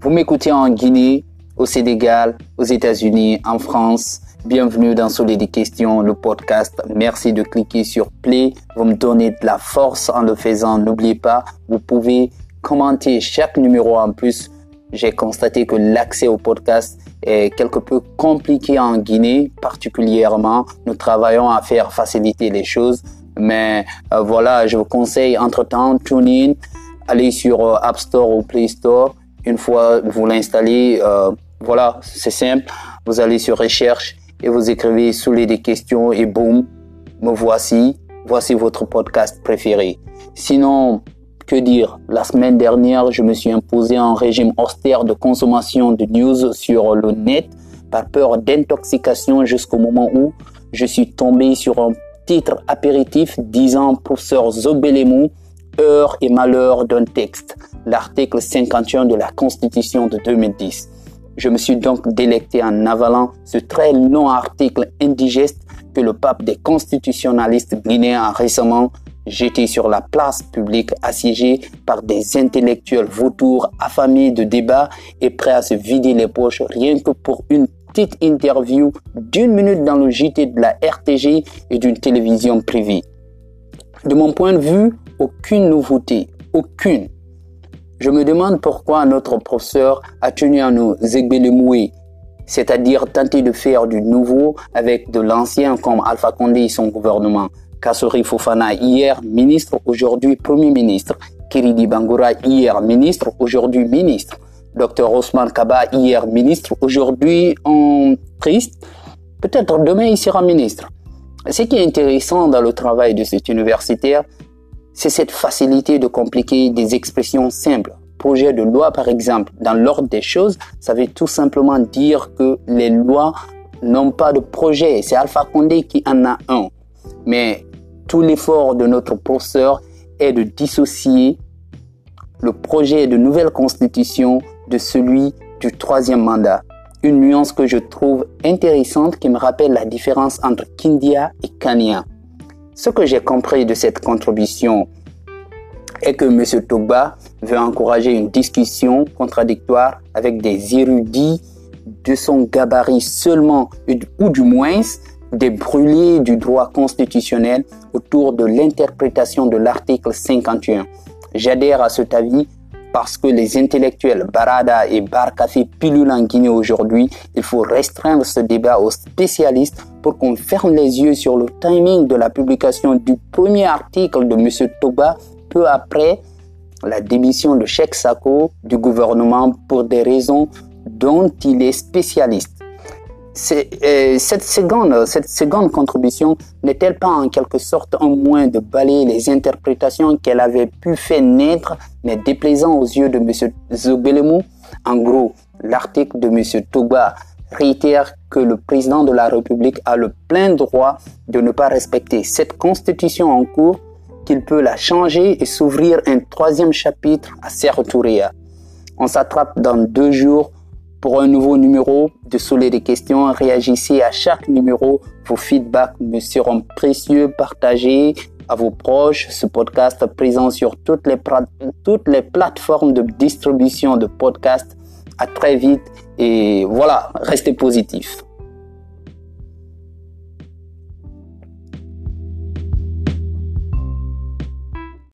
Vous m'écoutez en Guinée, au Sénégal, aux États-Unis, en France. Bienvenue dans Solide des questions, le podcast. Merci de cliquer sur Play. Vous me donnez de la force en le faisant. N'oubliez pas, vous pouvez commenter chaque numéro en plus. J'ai constaté que l'accès au podcast est quelque peu compliqué en Guinée, particulièrement. Nous travaillons à faire faciliter les choses. Mais euh, voilà, je vous conseille entre-temps, tune in, allez sur euh, App Store ou Play Store. Une fois vous l'installez, euh, voilà, c'est simple. Vous allez sur recherche et vous écrivez sous les des questions et boum, me voici. Voici votre podcast préféré. Sinon, que dire? La semaine dernière, je me suis imposé un régime austère de consommation de news sur le net par peur d'intoxication jusqu'au moment où je suis tombé sur un titre apéritif disant professeur Zobelemu, heure et malheur d'un texte, l'article 51 de la Constitution de 2010. Je me suis donc délecté en avalant ce très long article indigeste que le pape des constitutionnalistes guinéens a récemment jeté sur la place publique assiégé par des intellectuels vautours affamés de débats et prêts à se vider les poches rien que pour une petite interview d'une minute dans le JT de la RTG et d'une télévision privée. De mon point de vue, aucune nouveauté, aucune. Je me demande pourquoi notre professeur a tenu à nous égbélemouer, c'est-à-dire tenter de faire du nouveau avec de l'ancien comme Alpha Condé et son gouvernement. Kassori Fofana hier ministre, aujourd'hui Premier ministre. Kiridi Bangura hier ministre, aujourd'hui ministre. Dr Osman Kaba hier ministre, aujourd'hui en triste. Peut-être demain il sera ministre. Ce qui est intéressant dans le travail de cet universitaire, c'est cette facilité de compliquer des expressions simples. Projet de loi, par exemple, dans l'ordre des choses, ça veut tout simplement dire que les lois n'ont pas de projet. C'est Alpha Condé qui en a un. Mais tout l'effort de notre professeur est de dissocier le projet de nouvelle constitution de celui du troisième mandat. Une nuance que je trouve intéressante qui me rappelle la différence entre Kindia et Kania. Ce que j'ai compris de cette contribution est que M. Togba veut encourager une discussion contradictoire avec des érudits de son gabarit seulement, ou du moins des brûlés du droit constitutionnel autour de l'interprétation de l'article 51. J'adhère à cet avis parce que les intellectuels Barada et Barkafi pilulent en Guinée aujourd'hui, il faut restreindre ce débat aux spécialistes qu'on ferme les yeux sur le timing de la publication du premier article de M. Toba peu après la démission de Sheikh Sako du gouvernement pour des raisons dont il est spécialiste. Euh, cette, seconde, contribution n'est-elle pas en quelque sorte un moyen de balayer les interprétations qu'elle avait pu faire naître, mais déplaisant aux yeux de M. Zobelemu? En gros, l'article de M. Toba réitère que le président de la République a le plein droit de ne pas respecter cette constitution en cours, qu'il peut la changer et s'ouvrir un troisième chapitre à Sertouria. On s'attrape dans deux jours pour un nouveau numéro de Soleil des questions. Réagissez à chaque numéro. Vos feedbacks me seront précieux. Partagez à vos proches ce podcast présent sur toutes les plateformes de distribution de podcasts. À très vite et voilà, restez positifs.